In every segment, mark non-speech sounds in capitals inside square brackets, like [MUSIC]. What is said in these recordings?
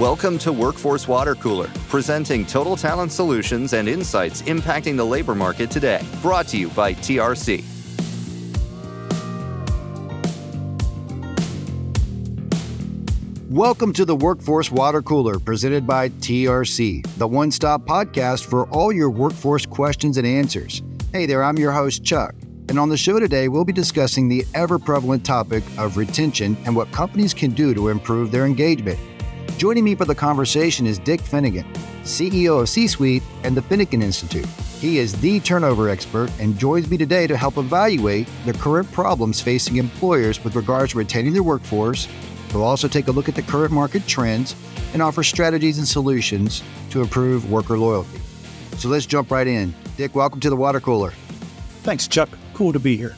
Welcome to Workforce Water Cooler, presenting total talent solutions and insights impacting the labor market today. Brought to you by TRC. Welcome to the Workforce Water Cooler presented by TRC, the one stop podcast for all your workforce questions and answers. Hey there, I'm your host, Chuck. And on the show today, we'll be discussing the ever prevalent topic of retention and what companies can do to improve their engagement. Joining me for the conversation is Dick Finnegan, CEO of C Suite and the Finnegan Institute. He is the turnover expert and joins me today to help evaluate the current problems facing employers with regards to retaining their workforce. We'll also take a look at the current market trends and offer strategies and solutions to improve worker loyalty. So let's jump right in. Dick, welcome to the water cooler. Thanks, Chuck. Cool to be here.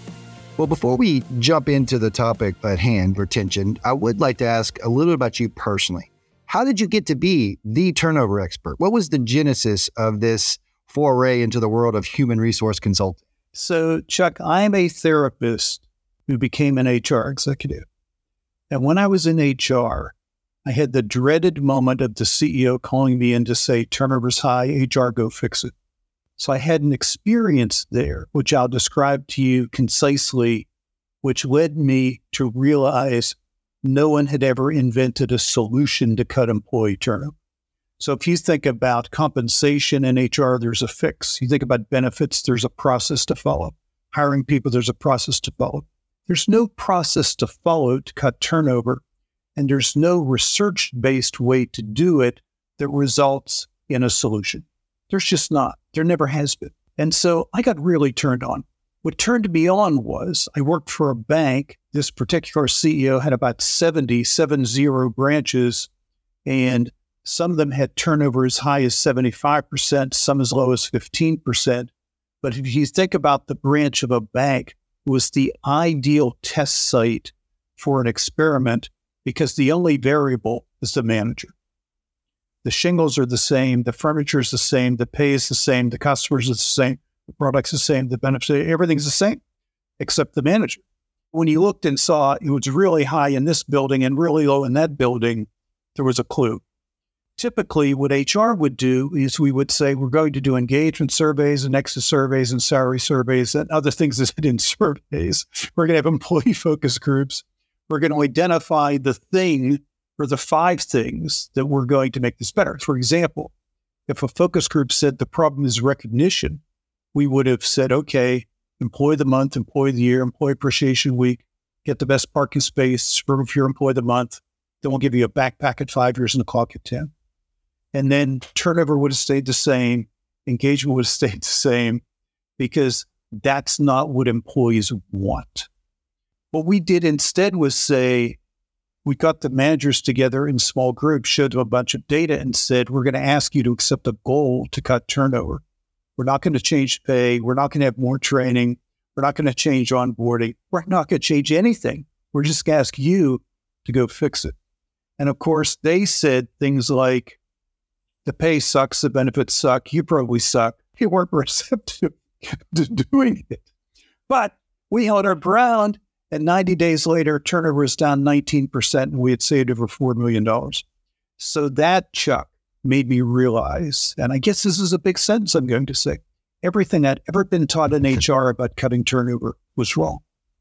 Well, before we jump into the topic at hand, retention, I would like to ask a little bit about you personally. How did you get to be the turnover expert? What was the genesis of this foray into the world of human resource consulting? So, Chuck, I'm a therapist who became an HR executive. And when I was in HR, I had the dreaded moment of the CEO calling me in to say, turnover's high, HR, go fix it. So I had an experience there, which I'll describe to you concisely, which led me to realize no one had ever invented a solution to cut employee turnover. So if you think about compensation in HR, there's a fix. You think about benefits, there's a process to follow. Hiring people, there's a process to follow. There's no process to follow to cut turnover, and there's no research based way to do it that results in a solution. There's just not. There never has been. And so I got really turned on. What turned me on was I worked for a bank. This particular CEO had about 70, 70 branches, and some of them had turnover as high as 75%, some as low as 15%. But if you think about the branch of a bank, it was the ideal test site for an experiment because the only variable is the manager. The shingles are the same, the furniture is the same, the pay is the same, the customers are the same. The product's the same, the benefits, everything's the same, except the manager. When you looked and saw it was really high in this building and really low in that building, there was a clue. Typically, what HR would do is we would say we're going to do engagement surveys and exit surveys and salary surveys and other things that in [LAUGHS] surveys. We're going to have employee focus groups. We're going to identify the thing or the five things that we're going to make this better. For example, if a focus group said the problem is recognition, we would have said, okay, employee of the month, employee of the year, employee appreciation week, get the best parking space for your employee of the month. Then we'll give you a backpack at five years and a clock at 10. And then turnover would have stayed the same, engagement would have [LAUGHS] stayed the same because that's not what employees want. What we did instead was say, we got the managers together in small groups, showed them a bunch of data, and said, We're going to ask you to accept a goal to cut turnover. We're not going to change pay. We're not going to have more training. We're not going to change onboarding. We're not going to change anything. We're just going to ask you to go fix it. And of course, they said things like, the pay sucks, the benefits suck, you probably suck. You weren't [LAUGHS] receptive to doing it. But we held our ground, and 90 days later, turnover was down 19%, and we had saved over $4 million. So that, Chuck, made me realize, and I guess this is a big sentence I'm going to say, everything I'd ever been taught in HR about cutting turnover was wrong.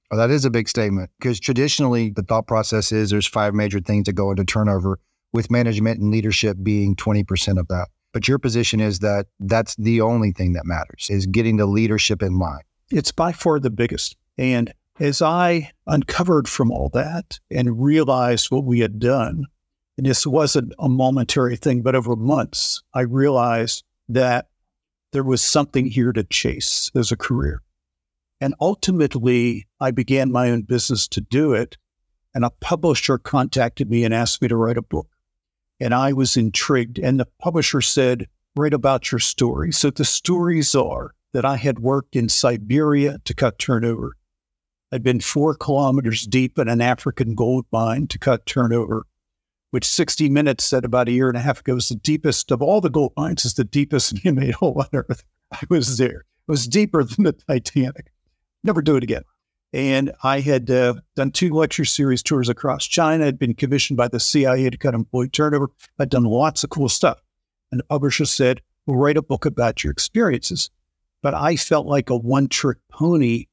Well, that is a big statement because traditionally the thought process is there's five major things that go into turnover, with management and leadership being 20% of that. But your position is that that's the only thing that matters is getting the leadership in line. It's by far the biggest. And as I uncovered from all that and realized what we had done, and this wasn't a momentary thing, but over months, I realized that there was something here to chase as a career. And ultimately, I began my own business to do it. And a publisher contacted me and asked me to write a book. And I was intrigued. And the publisher said, Write about your story. So the stories are that I had worked in Siberia to cut turnover. I'd been four kilometers deep in an African gold mine to cut turnover which 60 Minutes said about a year and a half ago was the deepest of all the gold mines, is the deepest man-made hole on Earth. I was there. It was deeper than the Titanic. Never do it again. And I had uh, done two lecture series tours across China. I'd been commissioned by the CIA to cut employee turnover. I'd done lots of cool stuff. And the publisher said, Well, write a book about your experiences. But I felt like a one trick pony.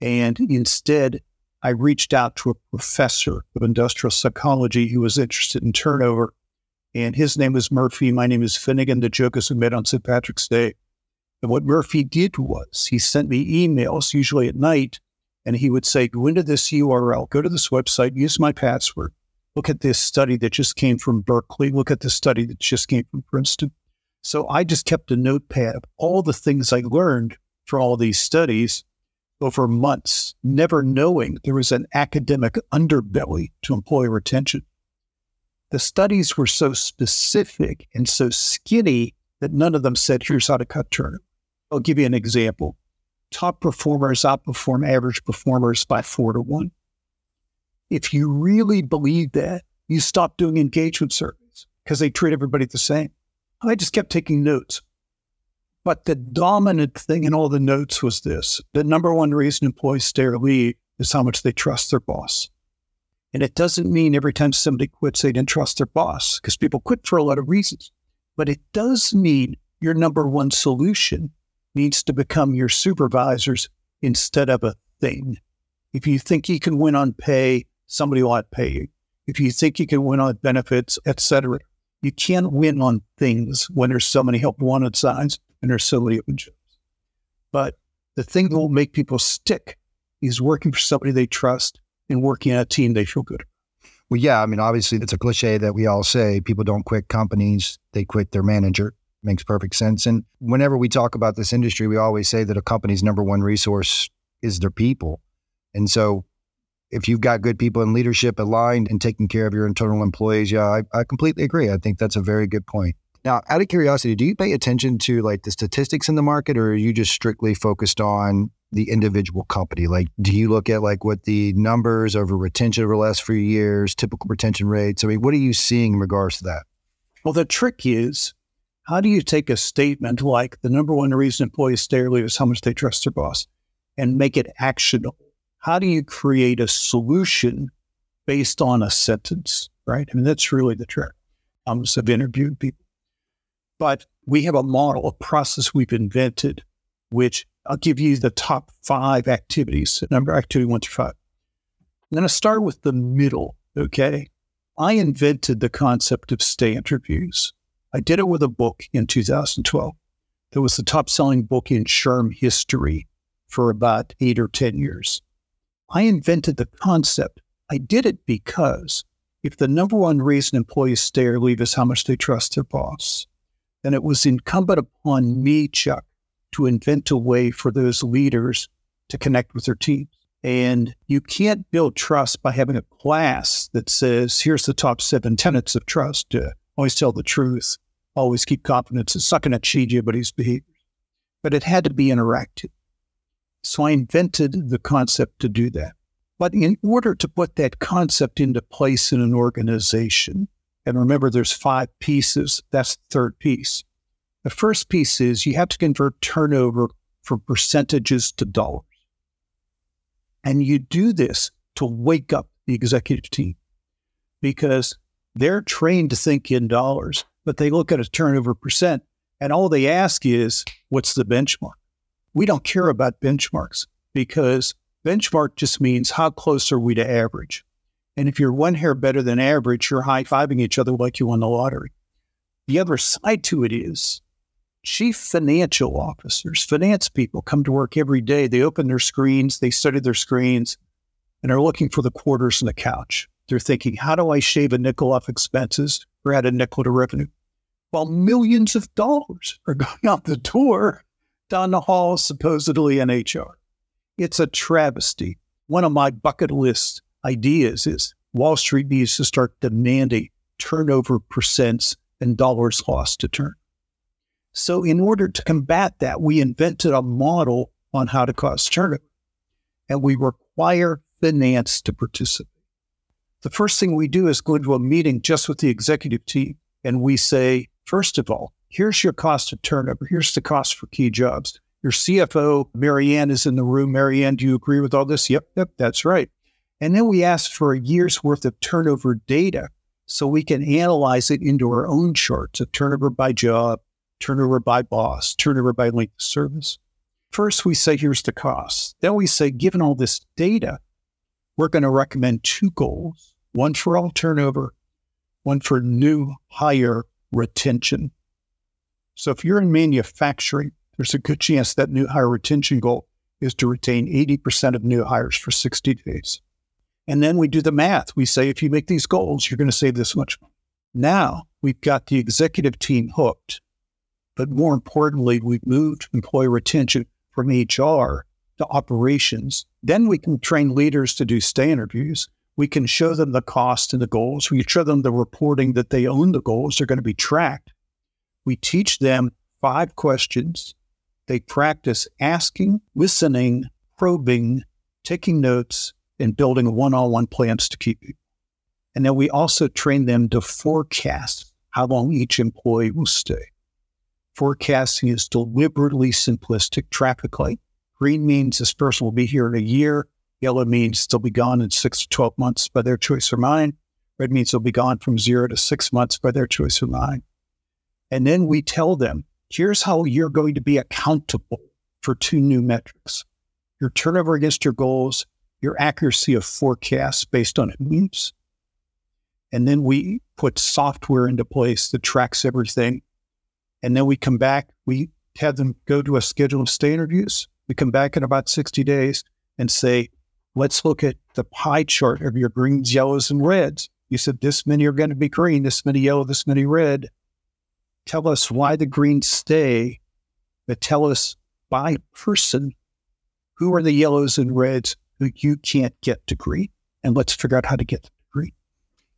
And instead, I reached out to a professor of industrial psychology who was interested in turnover. And his name was Murphy. My name is Finnegan. The joke is we met on St. Patrick's Day. And what Murphy did was he sent me emails, usually at night, and he would say, Go into this URL, go to this website, use my password, look at this study that just came from Berkeley, look at this study that just came from Princeton. So I just kept a notepad of all the things I learned for all these studies over months, never knowing there was an academic underbelly to employee retention. The studies were so specific and so skinny that none of them said, here's how to cut turnover. I'll give you an example. Top performers outperform average performers by four to one. If you really believe that, you stop doing engagement surveys because they treat everybody the same. I just kept taking notes. But the dominant thing in all the notes was this the number one reason employees stay or leave is how much they trust their boss. And it doesn't mean every time somebody quits, they didn't trust their boss because people quit for a lot of reasons. But it does mean your number one solution needs to become your supervisors instead of a thing. If you think you can win on pay, somebody will pay you. If you think you can win on benefits, etc., you can't win on things when there's so many help wanted signs and so many open jobs. But the thing that will make people stick is working for somebody they trust and working on a team they feel good. Well, yeah, I mean, obviously, it's a cliche that we all say people don't quit companies, they quit their manager makes perfect sense. And whenever we talk about this industry, we always say that a company's number one resource is their people. And so if you've got good people in leadership aligned and taking care of your internal employees, yeah, I, I completely agree. I think that's a very good point. Now, out of curiosity, do you pay attention to like the statistics in the market or are you just strictly focused on the individual company? Like, do you look at like what the numbers over retention over the last few years, typical retention rates? I mean, what are you seeing in regards to that? Well, the trick is how do you take a statement like the number one reason employees stay leave is how much they trust their boss and make it actionable? How do you create a solution based on a sentence, right? I mean, that's really the trick. I've interviewed people. But we have a model, a process we've invented, which I'll give you the top five activities, number activity one through five. I'm going to start with the middle, okay? I invented the concept of stay interviews. I did it with a book in 2012 that was the top selling book in SHRM history for about eight or 10 years. I invented the concept. I did it because if the number one reason employees stay or leave is how much they trust their boss, then it was incumbent upon me, Chuck, to invent a way for those leaders to connect with their teams. And you can't build trust by having a class that says, here's the top seven tenets of trust. Uh, always tell the truth, always keep confidence, and at Shiji, but his behaviors. But it had to be interactive. So I invented the concept to do that. But in order to put that concept into place in an organization, and remember there's five pieces, that's the third piece. The first piece is you have to convert turnover from percentages to dollars. And you do this to wake up the executive team because they're trained to think in dollars, but they look at a turnover percent and all they ask is, what's the benchmark? We don't care about benchmarks because benchmark just means how close are we to average? And if you're one hair better than average, you're high fiving each other like you won the lottery. The other side to it is chief financial officers, finance people come to work every day. They open their screens, they study their screens, and are looking for the quarters in the couch. They're thinking, how do I shave a nickel off expenses or add a nickel to revenue? While millions of dollars are going out the door down the hall, supposedly in HR. It's a travesty. One of my bucket list ideas is Wall Street needs to start demanding turnover percents and dollars lost to turn. So, in order to combat that, we invented a model on how to cause turnover, and we require finance to participate the first thing we do is go into a meeting just with the executive team and we say, first of all, here's your cost of turnover, here's the cost for key jobs. Your CFO, Marianne, is in the room. Marianne, do you agree with all this? Yep, yep, that's right. And then we ask for a year's worth of turnover data so we can analyze it into our own charts of turnover by job, turnover by boss, turnover by length of service. First, we say, here's the cost. Then we say, given all this data, we're going to recommend two goals one for all turnover, one for new hire retention. So if you're in manufacturing, there's a good chance that new hire retention goal is to retain 80% of new hires for 60 days. And then we do the math. We say, if you make these goals, you're going to save this much. Now we've got the executive team hooked. But more importantly, we've moved employee retention from HR to operations. Then we can train leaders to do stay interviews. We can show them the cost and the goals. We show them the reporting that they own the goals. They're going to be tracked. We teach them five questions. They practice asking, listening, probing, taking notes, and building one on one plans to keep people. And then we also train them to forecast how long each employee will stay. Forecasting is deliberately simplistic traffic light. Green means this person will be here in a year. Yellow means they'll be gone in six to 12 months by their choice or mine. Red means they'll be gone from zero to six months by their choice or mine. And then we tell them here's how you're going to be accountable for two new metrics your turnover against your goals your accuracy of forecasts based on needs. And then we put software into place that tracks everything. And then we come back, we have them go to a schedule of stay interviews. We come back in about 60 days and say, let's look at the pie chart of your greens, yellows, and reds. You said this many are going to be green, this many yellow, this many red. Tell us why the greens stay, but tell us by person who are the yellows and reds you can't get degree, and let's figure out how to get the degree.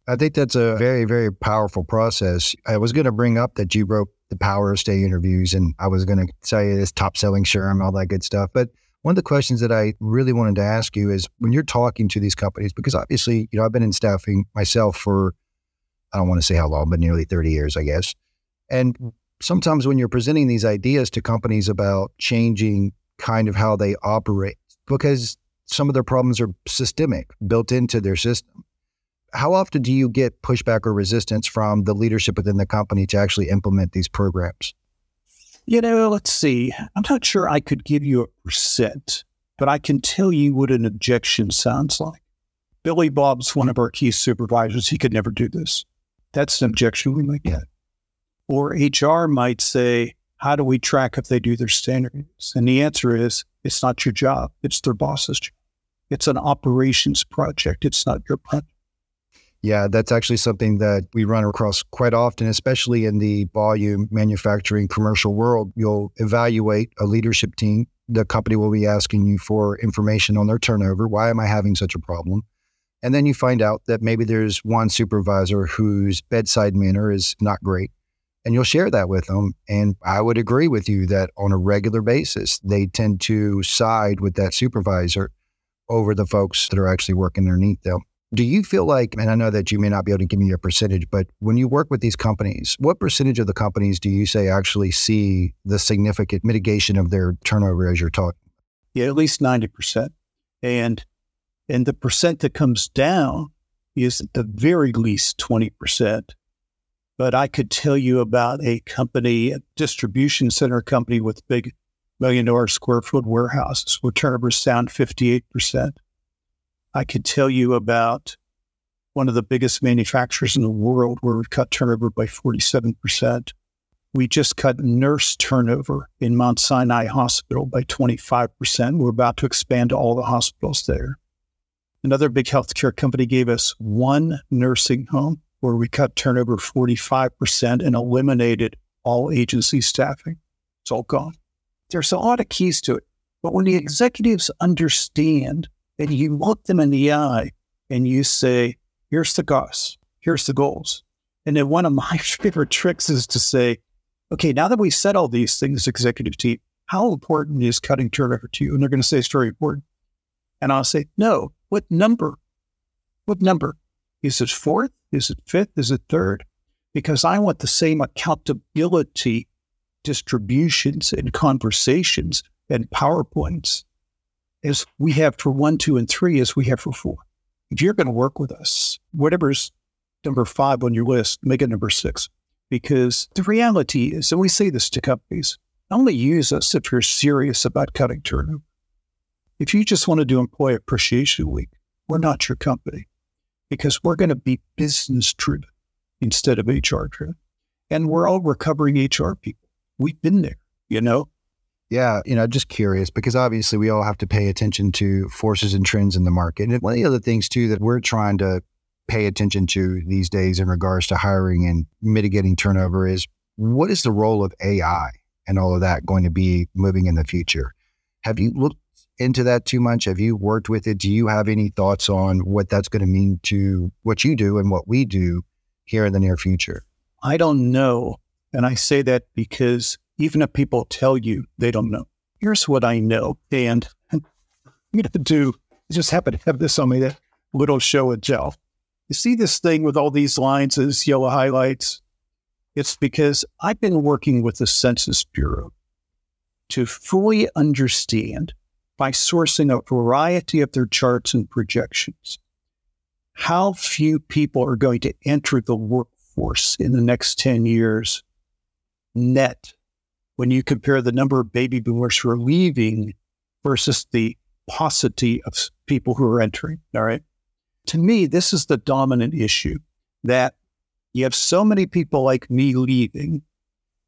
I think that's a very, very powerful process. I was going to bring up that you wrote the power of stay interviews, and I was going to tell you this top selling SHRM, all that good stuff. But one of the questions that I really wanted to ask you is when you're talking to these companies, because obviously, you know, I've been in staffing myself for, I don't want to say how long, but nearly 30 years, I guess. And sometimes when you're presenting these ideas to companies about changing kind of how they operate, because some of their problems are systemic, built into their system. How often do you get pushback or resistance from the leadership within the company to actually implement these programs? You know, let's see. I'm not sure I could give you a percent, but I can tell you what an objection sounds like. Billy Bob's one of our key supervisors. He could never do this. That's an objection we might get. Or HR might say, How do we track if they do their standards? And the answer is, It's not your job, it's their boss's job. It's an operations project. It's not your project. Yeah, that's actually something that we run across quite often, especially in the volume manufacturing commercial world. You'll evaluate a leadership team. The company will be asking you for information on their turnover. Why am I having such a problem? And then you find out that maybe there's one supervisor whose bedside manner is not great. And you'll share that with them. And I would agree with you that on a regular basis, they tend to side with that supervisor over the folks that are actually working underneath them. Do you feel like, and I know that you may not be able to give me a percentage, but when you work with these companies, what percentage of the companies do you say actually see the significant mitigation of their turnover as you're talking? Yeah, at least 90%. And and the percent that comes down is at the very least 20%. But I could tell you about a company, a distribution center company with big million dollar square foot warehouses where turnovers down 58%. I could tell you about one of the biggest manufacturers in the world where we cut turnover by 47%. We just cut nurse turnover in Mount Sinai Hospital by 25%. We're about to expand to all the hospitals there. Another big healthcare company gave us one nursing home where we cut turnover 45% and eliminated all agency staffing. It's all gone. There's a lot of keys to it. But when the executives understand and you look them in the eye and you say, here's the costs, here's the goals. And then one of my [LAUGHS] favorite tricks is to say, okay, now that we said all these things, executive team, how important is cutting turnover to you? And they're going to say it's very important. And I'll say, no, what number? What number? Is it fourth? Is it fifth? Is it third? Because I want the same accountability distributions and conversations and PowerPoints as we have for one, two, and three as we have for four. If you're going to work with us, whatever's number five on your list, make it number six. Because the reality is, and we say this to companies, only use us if you're serious about cutting turnover. If you just want to do Employee Appreciation Week, we're not your company because we're going to be business driven instead of HR driven. And we're all recovering HR people. We've been there, you know? Yeah, you know, just curious because obviously we all have to pay attention to forces and trends in the market. And one of the other things too that we're trying to pay attention to these days in regards to hiring and mitigating turnover is what is the role of AI and all of that going to be moving in the future? Have you looked into that too much? Have you worked with it? Do you have any thoughts on what that's going to mean to what you do and what we do here in the near future? I don't know. And I say that because even if people tell you they don't know, here's what I know. And I'm going to do, I just happen to have this on me, that little show of gel. You see this thing with all these lines as yellow highlights? It's because I've been working with the Census Bureau to fully understand by sourcing a variety of their charts and projections how few people are going to enter the workforce in the next 10 years net when you compare the number of baby boomers who are leaving versus the paucity of people who are entering. All right. To me, this is the dominant issue that you have so many people like me leaving.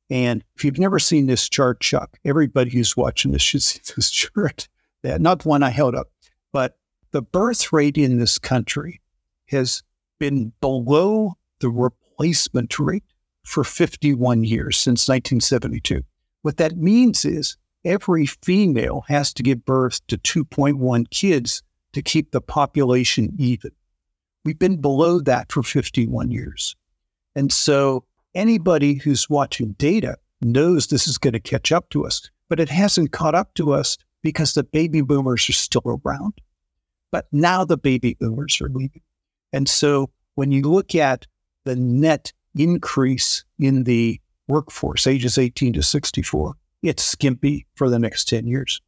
And if you've never seen this chart, Chuck, everybody who's watching this should [LAUGHS] see this chart. Not the one I held up, but the birth rate in this country has been below the replacement rate for 51 years since 1972. What that means is every female has to give birth to 2.1 kids to keep the population even. We've been below that for 51 years. And so anybody who's watching data knows this is going to catch up to us, but it hasn't caught up to us because the baby boomers are still around. But now the baby boomers are leaving. And so when you look at the net increase in the workforce, ages 18 to 64, it's skimpy for the next 10 years.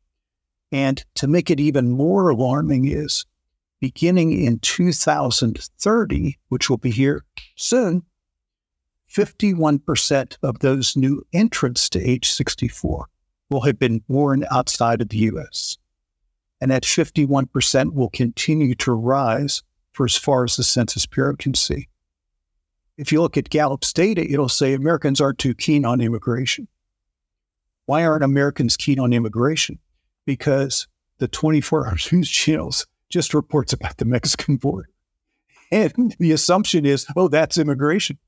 And to make it even more alarming is beginning in 2030, which will be here soon, 51% of those new entrants to age 64 will have been born outside of the US. And that 51% will continue to rise for as far as the Census Bureau can see. If you look at Gallup's data, it'll say Americans aren't too keen on immigration. Why aren't Americans keen on immigration? Because the 24 hour [LAUGHS] news channels just reports about the Mexican border. And the assumption is, oh, that's immigration.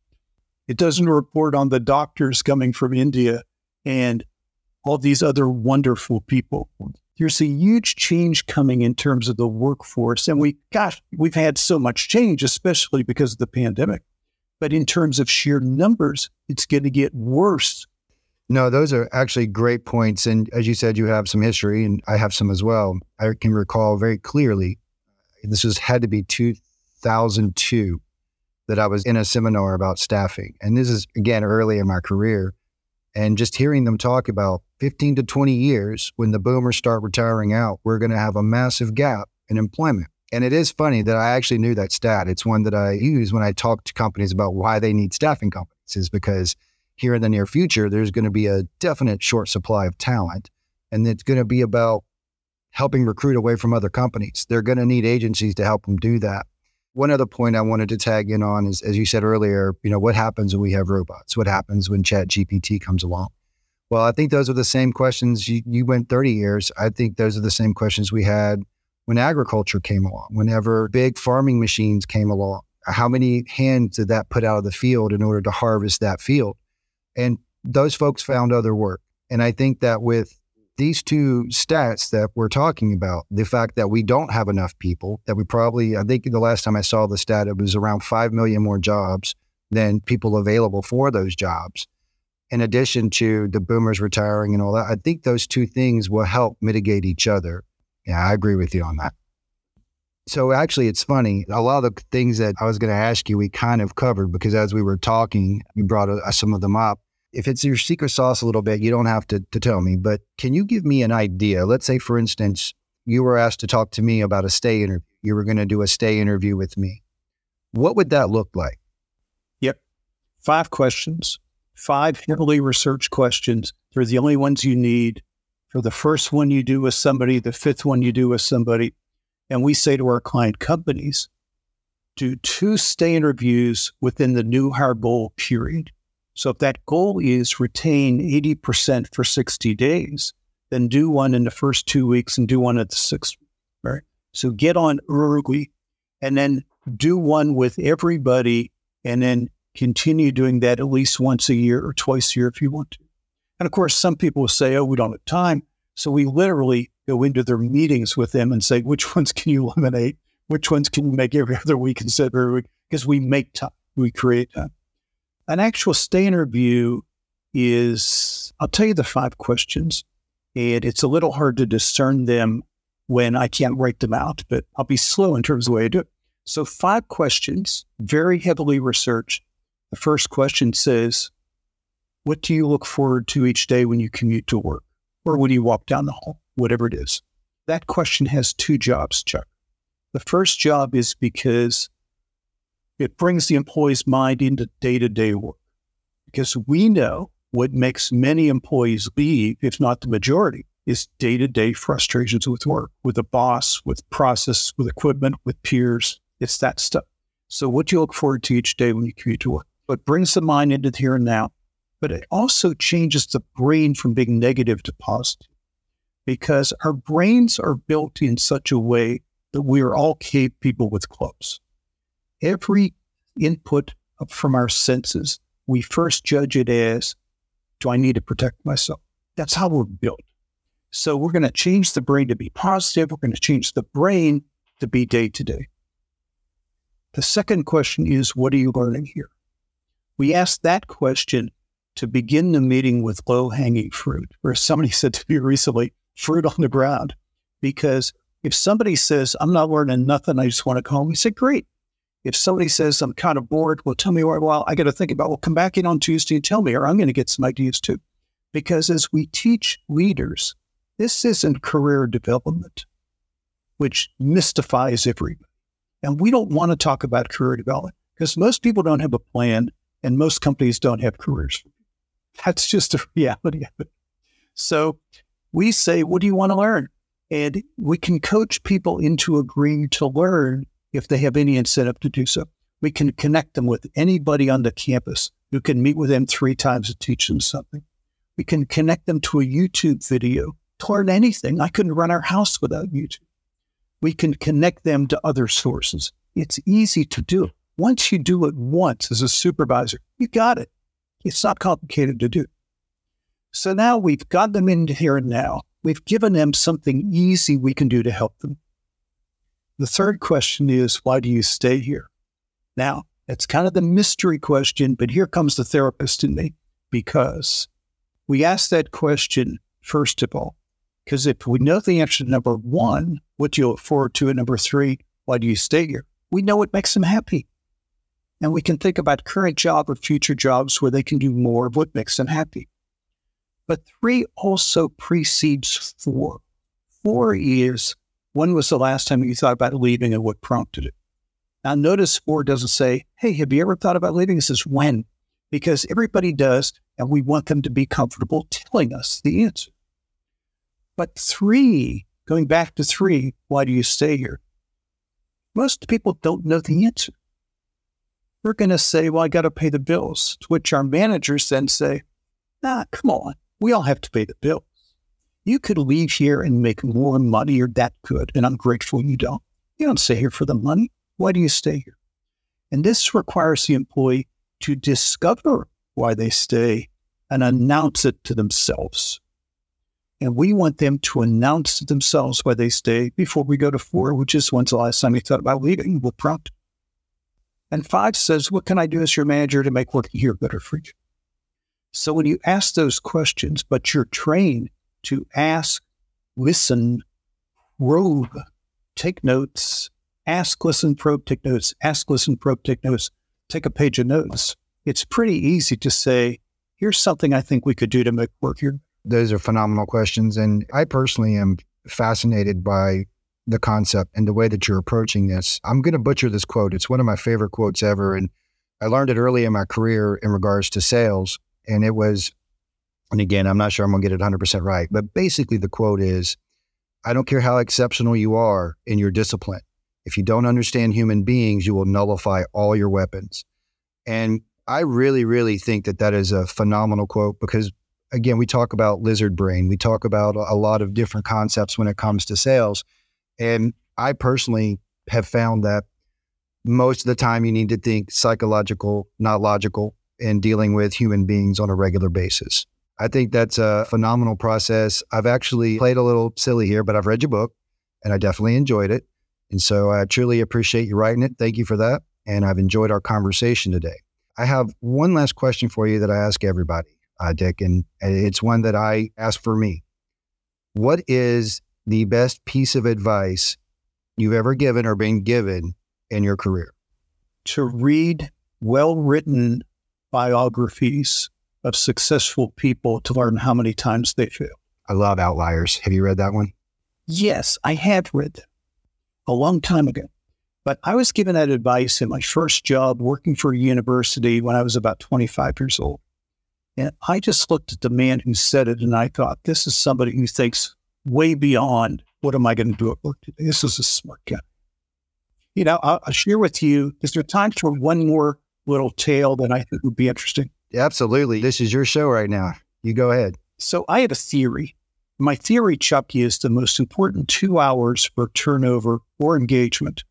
It doesn't report on the doctors coming from India and all these other wonderful people. There's a huge change coming in terms of the workforce. And we, gosh, we've had so much change, especially because of the pandemic. But in terms of sheer numbers, it's going to get worse. No, those are actually great points. And as you said, you have some history, and I have some as well. I can recall very clearly, this was had to be 2002 that I was in a seminar about staffing. And this is, again, early in my career. And just hearing them talk about 15 to 20 years, when the boomers start retiring out, we're going to have a massive gap in employment. And it is funny that I actually knew that stat. It's one that I use when I talk to companies about why they need staffing companies, is because here in the near future, there's going to be a definite short supply of talent. And it's going to be about helping recruit away from other companies. They're going to need agencies to help them do that. One other point I wanted to tag in on is, as you said earlier, you know, what happens when we have robots? What happens when Chat GPT comes along? Well, I think those are the same questions. You, you went 30 years. I think those are the same questions we had when agriculture came along, whenever big farming machines came along. How many hands did that put out of the field in order to harvest that field? And those folks found other work. And I think that with these two stats that we're talking about, the fact that we don't have enough people, that we probably, I think the last time I saw the stat, it was around 5 million more jobs than people available for those jobs. In addition to the boomers retiring and all that, I think those two things will help mitigate each other. Yeah, I agree with you on that. So actually, it's funny. A lot of the things that I was going to ask you, we kind of covered because as we were talking, you brought uh, some of them up if it's your secret sauce a little bit, you don't have to, to tell me, but can you give me an idea? Let's say, for instance, you were asked to talk to me about a stay interview. You were going to do a stay interview with me. What would that look like? Yep. Five questions, five heavily researched questions. They're the only ones you need. For the first one you do with somebody, the fifth one you do with somebody. And we say to our client companies, do two stay interviews within the new hire goal period. So if that goal is retain 80% for 60 days, then do one in the first two weeks and do one at the sixth. Right. So get on early and then do one with everybody and then continue doing that at least once a year or twice a year if you want to. And of course, some people will say, oh, we don't have time. So we literally go into their meetings with them and say, which [LAUGHS] ones can you eliminate? Which ones can you make every [LAUGHS] other week instead of every week? Because we make time, we create time. An actual stay interview is, I'll tell you the five questions, and it's a little hard to discern them when I can't write them out, but I'll be slow in terms of the way I do it. So, five questions, very heavily researched. The first question says, What do you look forward to each day when you commute to work or when you walk down the hall, whatever it is? That question has two jobs, Chuck. The first job is because it brings the employee's mind into day to day work. Because we know what makes many employees leave, if not the majority, is day to day frustrations with work, with a boss, with process, with equipment, with peers. It's that stuff. So, what do you look forward to each day when you commute to work? What brings the mind into the here and now, but it also changes the brain from being negative to positive because our brains are built in such a way that we are all cave people with clubs. every input from our senses, we first judge it as do I need to protect myself? That's how we're built. So we're going to change the brain to be positive. We're going to change the brain to be day to day. The second question is what are you learning here? We ask that question to begin the meeting with low hanging fruit, where somebody [LAUGHS] said to me recently, fruit on the ground. Because if somebody says, I'm not learning nothing, I just want to go home, we say, great. If somebody says, I'm kind of bored, well, tell me why. Well, I got to think about, well, come back in on Tuesday and tell me, or I'm going to get some ideas too. Because as we teach leaders, this isn't career development, which mystifies everybody. And we don't want to talk about career development because most people don't have a plan and most companies don't have careers. That's just a reality of it. So we say, what do you want to learn? And we can coach people into agreeing to learn if they have any incentive to do so. We can connect them with anybody on the campus who can meet with them three times to teach them something. We can connect them to a YouTube video to learn anything. I couldn't run our house without YouTube. We can connect them to other sources. It's easy to do. Once you do it once as a supervisor, you got it. It's not complicated to do. So now we've got them in here now. We've given them something easy we can do to help them. The third question is, why do you stay here? Now, that's kind of the mystery question, but here comes the therapist in me because we ask that question first of all, because if we know the answer to number one, what do you look forward to? And number three, why do you stay here? We know it makes them happy. And we can think about current job or future jobs where they can do more of what makes them happy. But three also precedes four. Four is when was the last time you thought about leaving and what prompted it? Now, notice four doesn't say, Hey, have you ever thought about leaving? It says when, because everybody does, and we want them to be comfortable telling us the answer. But three, going back to three, why do you stay here? Most people don't know the answer. We're going to say, Well, I got to pay the bills, to which our managers then say, Nah, come on. We all have to pay the bills. you could leave here and make more money. You're that good. And I'm grateful you don't. You don't stay here for the money. Why do you stay here? And this requires the employee to discover why they stay and announce it to themselves. And we want them to announce to themselves why they stay before we go to four, which is when's the last time you thought about leaving? We'll prompt. And five says, What can I do as your manager to make working here better for you? So when you ask those questions, but you're trained to ask, listen, probe, take notes, ask, listen, probe, take notes, ask, listen, probe, take notes, take a page of notes. It's pretty easy to say, here's something I think we could do to make work here. Those are phenomenal questions. And I personally am fascinated by the concept and the way that you're approaching this. I'm going to butcher this quote. It's one of my favorite quotes ever. And I learned it early in my career in regards to sales. And it was, and again, I'm not sure I'm going to get it 100% right, but basically the quote is I don't care how exceptional you are in your discipline. If you don't understand human beings, you will nullify all your weapons. And I really, really think that that is a phenomenal quote because, again, we talk about lizard brain. We talk about a lot of different concepts when it comes to sales. And I personally have found that most of the time you need to think psychological, not logical, in dealing with human beings on a regular basis. I think that's a phenomenal process. I've actually played a little silly here, but I've read your book and I definitely enjoyed it. And so I truly appreciate you writing it. Thank you for that. And I've enjoyed our conversation today. I have one last question for you that I ask everybody, uh, Dick, and it's one that I ask for me. What is the best piece of advice you've ever given or been given in your career? To read well written biographies of successful people to learn how many times they failed. I love Outliers. Have you read that one? Yes, I have read them a long time ago. But I was given that advice in my first job working for a university when I was about 25 years old. And I just looked at the man who said it and I thought, this is somebody who thinks way beyond what am I going to do at work today? This is a smart guy. You know, I'll, I'll share with you, is there time for one more little tale that I think would be interesting? Absolutely. This is your show right now. You go ahead. So I had a theory. My theory, Chuck, is the most important two hours for turnover or engagement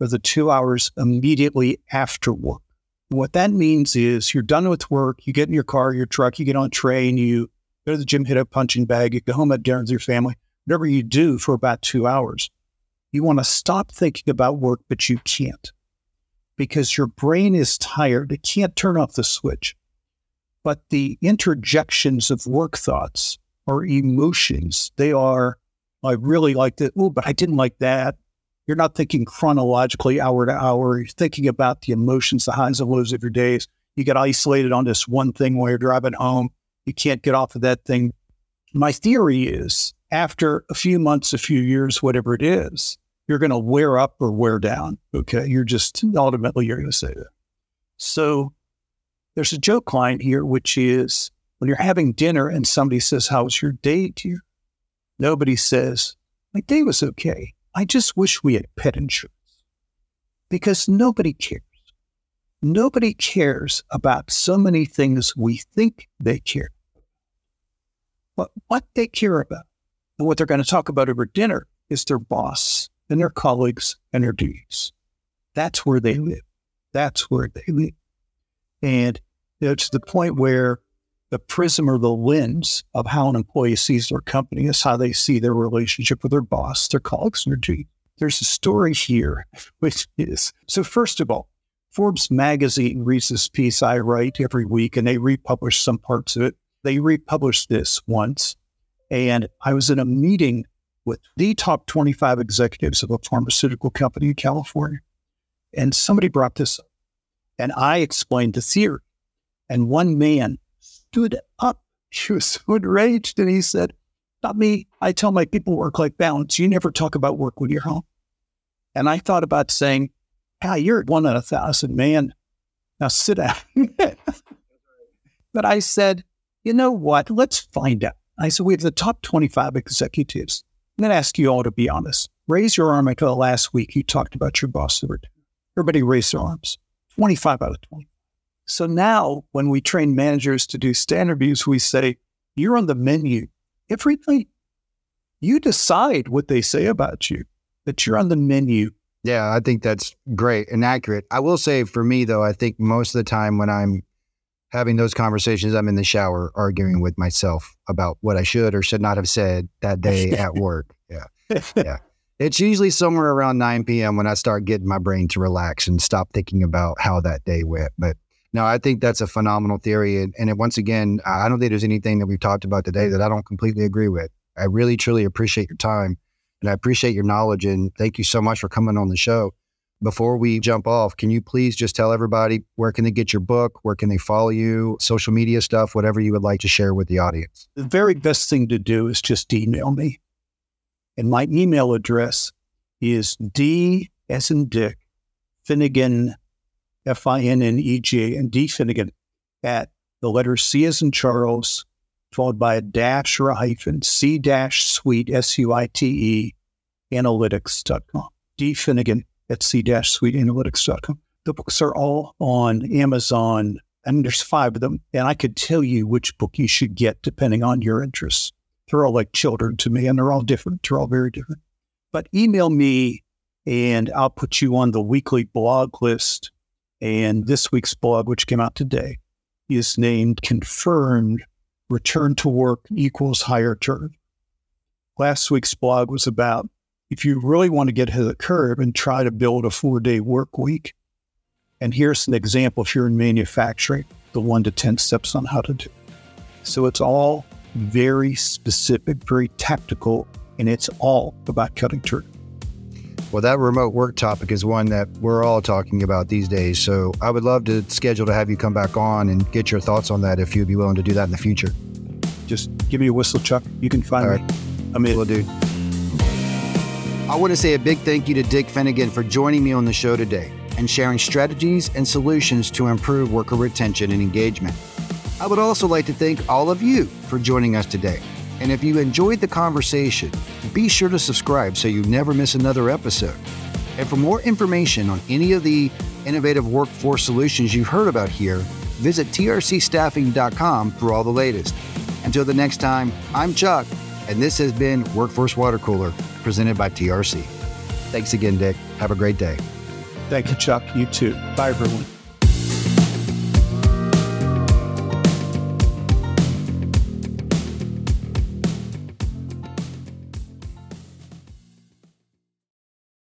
or the two hours immediately after work. what that means is you're done with work, you get in your car, your truck, you get on a train, you go to the gym, hit a punching bag, you go home at dinner with your family, whatever you do for about two hours. You want to stop thinking about work, but you can't because your brain is tired. It can't turn off the switch. But the interjections of work thoughts or emotions, they are, I really like that. Oh, but I didn't like that. You're not thinking chronologically hour to hour. You're thinking about the emotions, the highs and lows of your days. You get isolated on this one thing while you're driving home. You can't get off of that thing. My theory is after a few months, a few years, whatever it is, you're going to wear up or wear down. Okay. You're just ultimately, you're going to say that. So there's a joke line here, which is when you're having dinner and somebody says, How's your day to you? Nobody says, My day was okay. I just wish we had pet insurance because nobody cares. Nobody cares about so many things we think they care. But what they care about and what they're going to talk about over dinner is their boss and their colleagues and their duties. That's where they live. That's where they live. And it's the point where the prism or the lens of how an employee sees their company is how they see their relationship with their boss, their colleagues, and their team. There's a story here, [LAUGHS] which is so, first of all, Forbes magazine reads this piece I write every week and they republish some parts of it. They republished this once. And I was in a meeting with the top 25 executives of a pharmaceutical company in California. And somebody brought this up. And I explained the theory. And one man stood up. He was so enraged and he said, Not me. I tell my people work life balance. You never talk about work when you're home. And I thought about saying, Ah, you're one in a thousand, man. Now sit down. [LAUGHS] but I said, You know what? Let's find out. I said, We have the top 25 executives. I'm going to ask you all to be honest. Raise your arm until last week you talked about your boss. Everybody raised their arms. 25 out of 20. So now when we train managers to do stay interviews, we say, you're on the menu every night. You decide what they say about you, that you're on the menu. Yeah, I think that's great and accurate. I will say for me, though, I think most of the time when I'm having those conversations, I'm in the shower arguing with myself about what I should or should not have said that [LAUGHS] day at work. Yeah. Yeah. It's usually somewhere around 9 p.m. when I start getting my brain to relax and stop thinking about how that day went. But no, I think that's a phenomenal theory. And, and it, once again, I don't think there's anything that we've talked about today that I don't completely agree with. I really, truly appreciate your time and I appreciate your knowledge. And thank you so much for coming on the show. before we jump off, can you please just tell everybody where can they get your book? Where can they follow you? Social media stuff, whatever you would like to share with the audience. The very best thing to do is just email me. And my email address is D as in Dick, Finnegan, F I N N E G, and D Finnegan at the letter C as in Charles, followed by a dash or a hyphen, C dash suite, S U I T E, analytics.com. D Finnegan at c-suiteanalytics.com. The books are all on Amazon, and there's five of them. And I could tell you which book you should get depending on your interests. They're all like children to me, and they're all different. They're all very different. But email me, and I'll put you on the weekly blog list. And this week's blog, which came out today, is named Confirmed Return to Work Equals Higher Turn. Last week's blog was about if you really want to get ahead of the curve and try to build a four day work week, and here's an example if you're in manufacturing, the one to 10 steps on how to do. So it's all very specific, very tactical, and it's all about cutting through. Well, that remote work topic is one that we're all talking about these days. So I would love to schedule to have you come back on and get your thoughts on that if you'd be willing to do that in the future. Just give me a whistle, Chuck. You can find all me. Right. I'm in. Will do. I want to say a big thank you to Dick Finnegan for joining me on the show today and sharing strategies and solutions to improve worker retention and engagement. I would also like to thank all of you for joining us today. And if you enjoyed the conversation, be sure to subscribe so you never miss another episode. And for more information on any of the innovative workforce solutions you've heard about here, visit trcstaffing.com for all the latest. Until the next time, I'm Chuck, and this has been Workforce Water Cooler presented by TRC. Thanks again, Dick. Have a great day. Thank you, Chuck. You too. Bye, everyone.